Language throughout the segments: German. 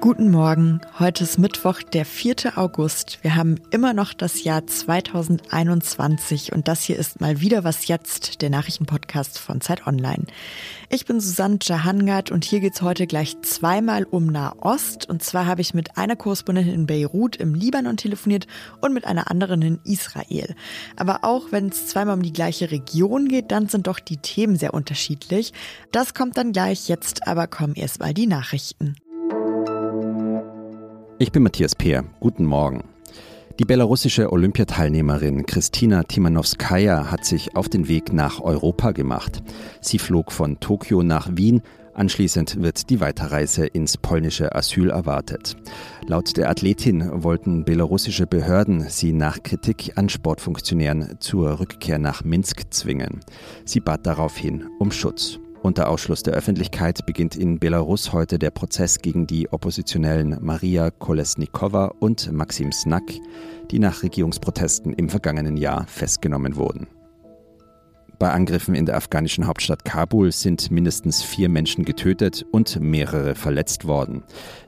Guten Morgen. Heute ist Mittwoch, der 4. August. Wir haben immer noch das Jahr 2021 und das hier ist mal wieder was jetzt, der Nachrichtenpodcast von Zeit Online. Ich bin Susanne Jahangard und hier geht's heute gleich zweimal um Nahost. Und zwar habe ich mit einer Korrespondentin in Beirut im Libanon telefoniert und mit einer anderen in Israel. Aber auch wenn es zweimal um die gleiche Region geht, dann sind doch die Themen sehr unterschiedlich. Das kommt dann gleich jetzt, aber kommen erst mal die Nachrichten. Ich bin Matthias Peer. Guten Morgen. Die belarussische Olympiateilnehmerin Kristina Timanowskaja hat sich auf den Weg nach Europa gemacht. Sie flog von Tokio nach Wien. Anschließend wird die Weiterreise ins polnische Asyl erwartet. Laut der Athletin wollten belarussische Behörden sie nach Kritik an Sportfunktionären zur Rückkehr nach Minsk zwingen. Sie bat daraufhin um Schutz. Unter Ausschluss der Öffentlichkeit beginnt in Belarus heute der Prozess gegen die Oppositionellen Maria Kolesnikova und Maxim Snak, die nach Regierungsprotesten im vergangenen Jahr festgenommen wurden. Bei Angriffen in der afghanischen Hauptstadt Kabul sind mindestens vier Menschen getötet und mehrere verletzt worden.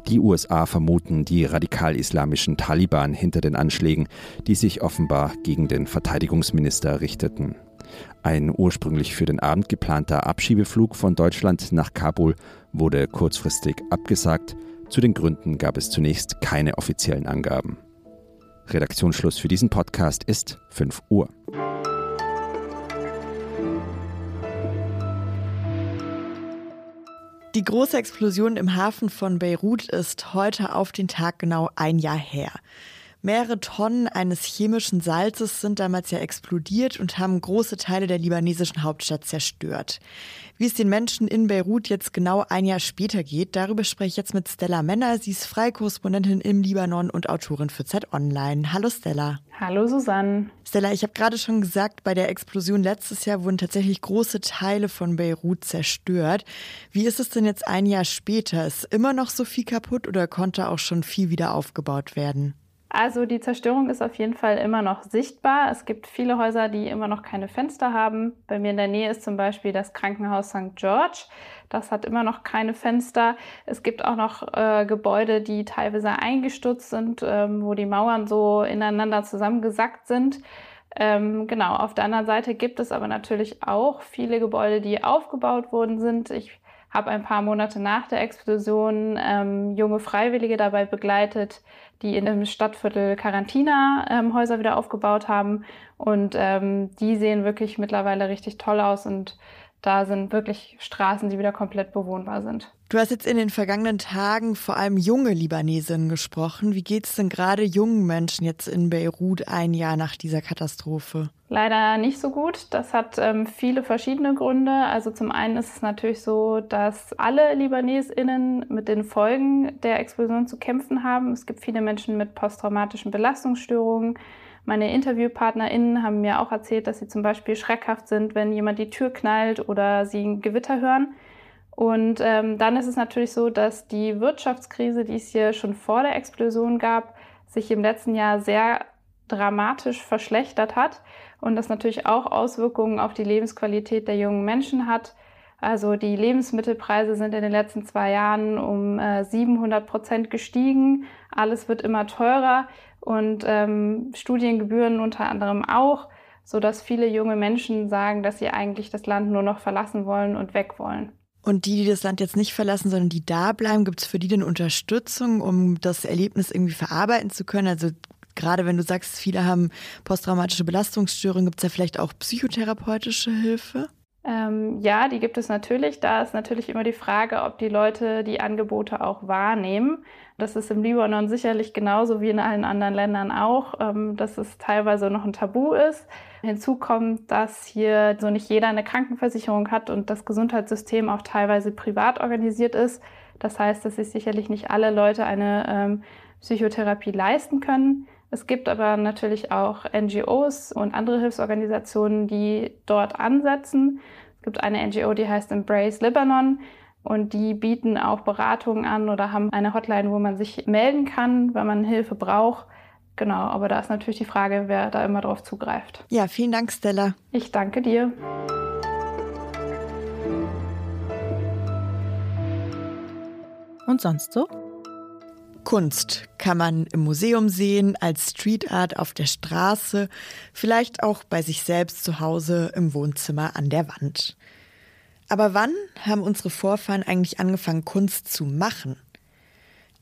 Die USA vermuten die radikal-islamischen Taliban hinter den Anschlägen, die sich offenbar gegen den Verteidigungsminister richteten. Ein ursprünglich für den Abend geplanter Abschiebeflug von Deutschland nach Kabul wurde kurzfristig abgesagt. Zu den Gründen gab es zunächst keine offiziellen Angaben. Redaktionsschluss für diesen Podcast ist 5 Uhr. Die große Explosion im Hafen von Beirut ist heute auf den Tag genau ein Jahr her. Mehrere Tonnen eines chemischen Salzes sind damals ja explodiert und haben große Teile der libanesischen Hauptstadt zerstört. Wie es den Menschen in Beirut jetzt genau ein Jahr später geht, darüber spreche ich jetzt mit Stella Männer. Sie ist Freikorrespondentin im Libanon und Autorin für Zeit Online. Hallo Stella. Hallo Susanne. Stella, ich habe gerade schon gesagt, bei der Explosion letztes Jahr wurden tatsächlich große Teile von Beirut zerstört. Wie ist es denn jetzt ein Jahr später? Ist immer noch so viel kaputt oder konnte auch schon viel wieder aufgebaut werden? Also die Zerstörung ist auf jeden Fall immer noch sichtbar. Es gibt viele Häuser, die immer noch keine Fenster haben. Bei mir in der Nähe ist zum Beispiel das Krankenhaus St. George. Das hat immer noch keine Fenster. Es gibt auch noch äh, Gebäude, die teilweise eingestürzt sind, ähm, wo die Mauern so ineinander zusammengesackt sind. Ähm, genau, auf der anderen Seite gibt es aber natürlich auch viele Gebäude, die aufgebaut worden sind. Ich habe ein paar Monate nach der Explosion ähm, junge Freiwillige dabei begleitet, die in dem Stadtviertel Quarantina-Häuser ähm, wieder aufgebaut haben. Und ähm, die sehen wirklich mittlerweile richtig toll aus und da sind wirklich Straßen, die wieder komplett bewohnbar sind. Du hast jetzt in den vergangenen Tagen vor allem junge Libanesinnen gesprochen. Wie geht es denn gerade jungen Menschen jetzt in Beirut ein Jahr nach dieser Katastrophe? Leider nicht so gut. Das hat ähm, viele verschiedene Gründe. Also zum einen ist es natürlich so, dass alle Libanesinnen mit den Folgen der Explosion zu kämpfen haben. Es gibt viele Menschen mit posttraumatischen Belastungsstörungen. Meine InterviewpartnerInnen haben mir auch erzählt, dass sie zum Beispiel schreckhaft sind, wenn jemand die Tür knallt oder sie ein Gewitter hören. Und ähm, dann ist es natürlich so, dass die Wirtschaftskrise, die es hier schon vor der Explosion gab, sich im letzten Jahr sehr dramatisch verschlechtert hat und das natürlich auch Auswirkungen auf die Lebensqualität der jungen Menschen hat. Also die Lebensmittelpreise sind in den letzten zwei Jahren um äh, 700 Prozent gestiegen. Alles wird immer teurer und ähm, Studiengebühren unter anderem auch, so dass viele junge Menschen sagen, dass sie eigentlich das Land nur noch verlassen wollen und weg wollen. Und die, die das Land jetzt nicht verlassen, sondern die da bleiben, gibt es für die denn Unterstützung, um das Erlebnis irgendwie verarbeiten zu können? Also gerade wenn du sagst, viele haben posttraumatische Belastungsstörungen, gibt es ja vielleicht auch psychotherapeutische Hilfe? Ähm, ja, die gibt es natürlich. Da ist natürlich immer die Frage, ob die Leute die Angebote auch wahrnehmen. Das ist im Libanon sicherlich genauso wie in allen anderen Ländern auch, ähm, dass es teilweise noch ein Tabu ist. Hinzu kommt, dass hier so nicht jeder eine Krankenversicherung hat und das Gesundheitssystem auch teilweise privat organisiert ist. Das heißt, dass sich sicherlich nicht alle Leute eine ähm, Psychotherapie leisten können. Es gibt aber natürlich auch NGOs und andere Hilfsorganisationen, die dort ansetzen. Es gibt eine NGO, die heißt Embrace Lebanon und die bieten auch Beratungen an oder haben eine Hotline, wo man sich melden kann, wenn man Hilfe braucht. Genau, aber da ist natürlich die Frage, wer da immer drauf zugreift. Ja, vielen Dank, Stella. Ich danke dir. Und sonst so? Kunst kann man im Museum sehen, als Street Art auf der Straße, vielleicht auch bei sich selbst zu Hause im Wohnzimmer an der Wand. Aber wann haben unsere Vorfahren eigentlich angefangen, Kunst zu machen?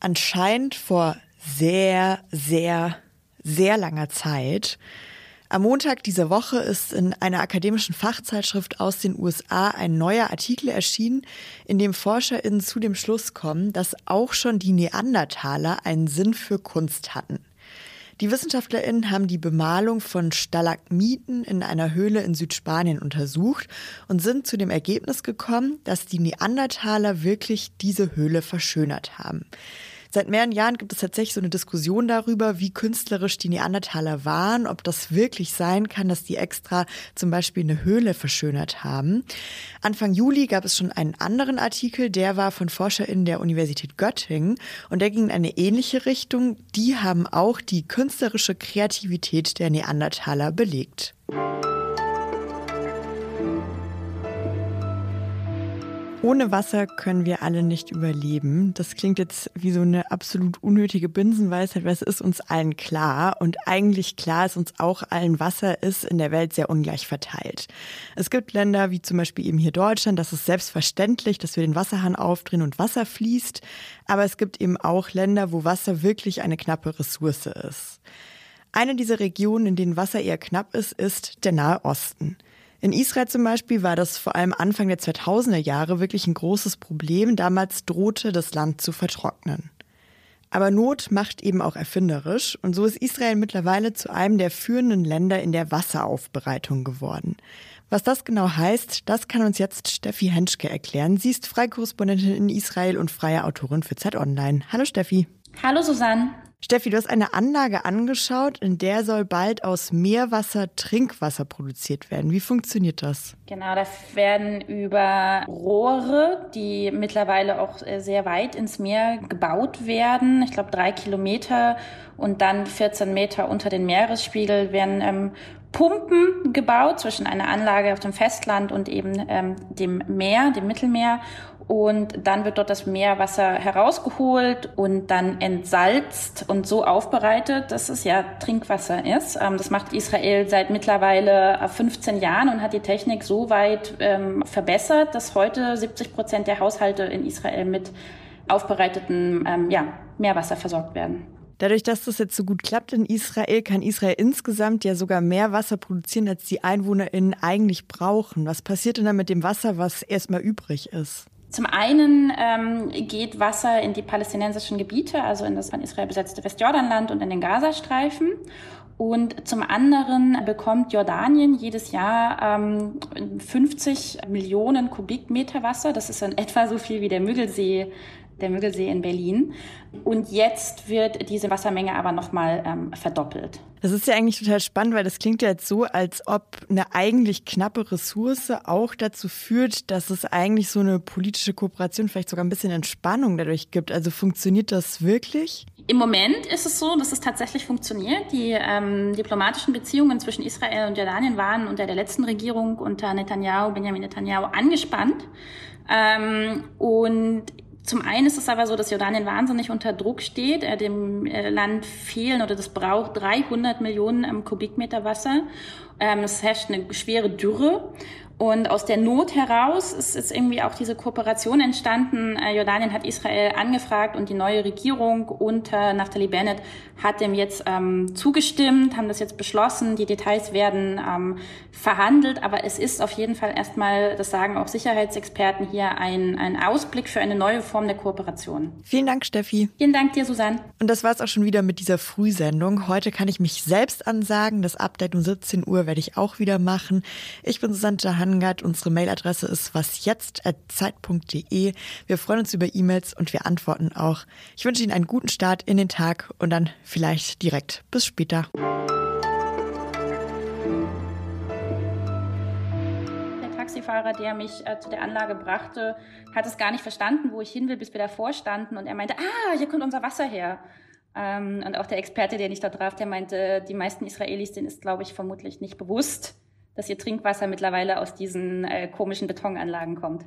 Anscheinend vor sehr, sehr, sehr langer Zeit. Am Montag dieser Woche ist in einer akademischen Fachzeitschrift aus den USA ein neuer Artikel erschienen, in dem ForscherInnen zu dem Schluss kommen, dass auch schon die Neandertaler einen Sinn für Kunst hatten. Die WissenschaftlerInnen haben die Bemalung von Stalagmiten in einer Höhle in Südspanien untersucht und sind zu dem Ergebnis gekommen, dass die Neandertaler wirklich diese Höhle verschönert haben. Seit mehreren Jahren gibt es tatsächlich so eine Diskussion darüber, wie künstlerisch die Neandertaler waren, ob das wirklich sein kann, dass die extra zum Beispiel eine Höhle verschönert haben. Anfang Juli gab es schon einen anderen Artikel, der war von ForscherInnen der Universität Göttingen und der ging in eine ähnliche Richtung. Die haben auch die künstlerische Kreativität der Neandertaler belegt. Ohne Wasser können wir alle nicht überleben. Das klingt jetzt wie so eine absolut unnötige Binsenweisheit, weil es ist uns allen klar. Und eigentlich klar ist uns auch allen, Wasser ist in der Welt sehr ungleich verteilt. Es gibt Länder wie zum Beispiel eben hier Deutschland, das ist selbstverständlich, dass wir den Wasserhahn aufdrehen und Wasser fließt. Aber es gibt eben auch Länder, wo Wasser wirklich eine knappe Ressource ist. Eine dieser Regionen, in denen Wasser eher knapp ist, ist der Nahe Osten. In Israel zum Beispiel war das vor allem Anfang der 2000er Jahre wirklich ein großes Problem. Damals drohte das Land zu vertrocknen. Aber Not macht eben auch erfinderisch und so ist Israel mittlerweile zu einem der führenden Länder in der Wasseraufbereitung geworden. Was das genau heißt, das kann uns jetzt Steffi Henschke erklären. Sie ist Freikorrespondentin in Israel und freie Autorin für Zeit Online. Hallo Steffi. Hallo Susanne. Steffi, du hast eine Anlage angeschaut, in der soll bald aus Meerwasser Trinkwasser produziert werden. Wie funktioniert das? Genau, das werden über Rohre, die mittlerweile auch äh, sehr weit ins Meer gebaut werden. Ich glaube drei Kilometer und dann 14 Meter unter den Meeresspiegel werden ähm, Pumpen gebaut zwischen einer Anlage auf dem Festland und eben ähm, dem Meer, dem Mittelmeer. Und dann wird dort das Meerwasser herausgeholt und dann entsalzt und so aufbereitet, dass es ja Trinkwasser ist. Ähm, das macht Israel seit mittlerweile 15 Jahren und hat die Technik so weit ähm, verbessert, dass heute 70 Prozent der Haushalte in Israel mit aufbereitetem ähm, ja, Meerwasser versorgt werden. Dadurch, dass das jetzt so gut klappt in Israel, kann Israel insgesamt ja sogar mehr Wasser produzieren, als die EinwohnerInnen eigentlich brauchen. Was passiert denn dann mit dem Wasser, was erstmal übrig ist? Zum einen ähm, geht Wasser in die palästinensischen Gebiete, also in das von Israel besetzte Westjordanland und in den Gazastreifen. Und zum anderen bekommt Jordanien jedes Jahr ähm, 50 Millionen Kubikmeter Wasser. Das ist in etwa so viel wie der Müggelsee der Müggelsee in Berlin. Und jetzt wird diese Wassermenge aber nochmal ähm, verdoppelt. Das ist ja eigentlich total spannend, weil das klingt ja jetzt so, als ob eine eigentlich knappe Ressource auch dazu führt, dass es eigentlich so eine politische Kooperation, vielleicht sogar ein bisschen Entspannung dadurch gibt. Also funktioniert das wirklich? Im Moment ist es so, dass es tatsächlich funktioniert. Die ähm, diplomatischen Beziehungen zwischen Israel und Jordanien waren unter der letzten Regierung unter Netanyahu, Benjamin Netanyahu, angespannt. Ähm, und zum einen ist es aber so, dass Jordanien wahnsinnig unter Druck steht. Äh, dem äh, Land fehlen oder das braucht 300 Millionen ähm, Kubikmeter Wasser. Ähm, es herrscht eine schwere Dürre. Und aus der Not heraus ist jetzt irgendwie auch diese Kooperation entstanden. Äh, Jordanien hat Israel angefragt und die neue Regierung unter Naftali Bennett hat dem jetzt ähm, zugestimmt, haben das jetzt beschlossen. Die Details werden ähm, verhandelt, aber es ist auf jeden Fall erstmal, das sagen auch Sicherheitsexperten hier, ein, ein Ausblick für eine neue Form der Kooperation. Vielen Dank, Steffi. Vielen Dank dir, Susanne. Und das war es auch schon wieder mit dieser Frühsendung. Heute kann ich mich selbst ansagen. Das Update um 17 Uhr werde ich auch wieder machen. Ich bin Susanne Jahan Angert. Unsere Mailadresse ist wasjetzt.zeit.de. Wir freuen uns über E-Mails und wir antworten auch. Ich wünsche Ihnen einen guten Start in den Tag und dann vielleicht direkt bis später. Der Taxifahrer, der mich äh, zu der Anlage brachte, hat es gar nicht verstanden, wo ich hin will, bis wir davor standen. Und er meinte, ah, hier kommt unser Wasser her. Ähm, und auch der Experte, der ich da traf, der meinte, die meisten Israelis, denen ist, glaube ich, vermutlich nicht bewusst, dass ihr Trinkwasser mittlerweile aus diesen äh, komischen Betonanlagen kommt.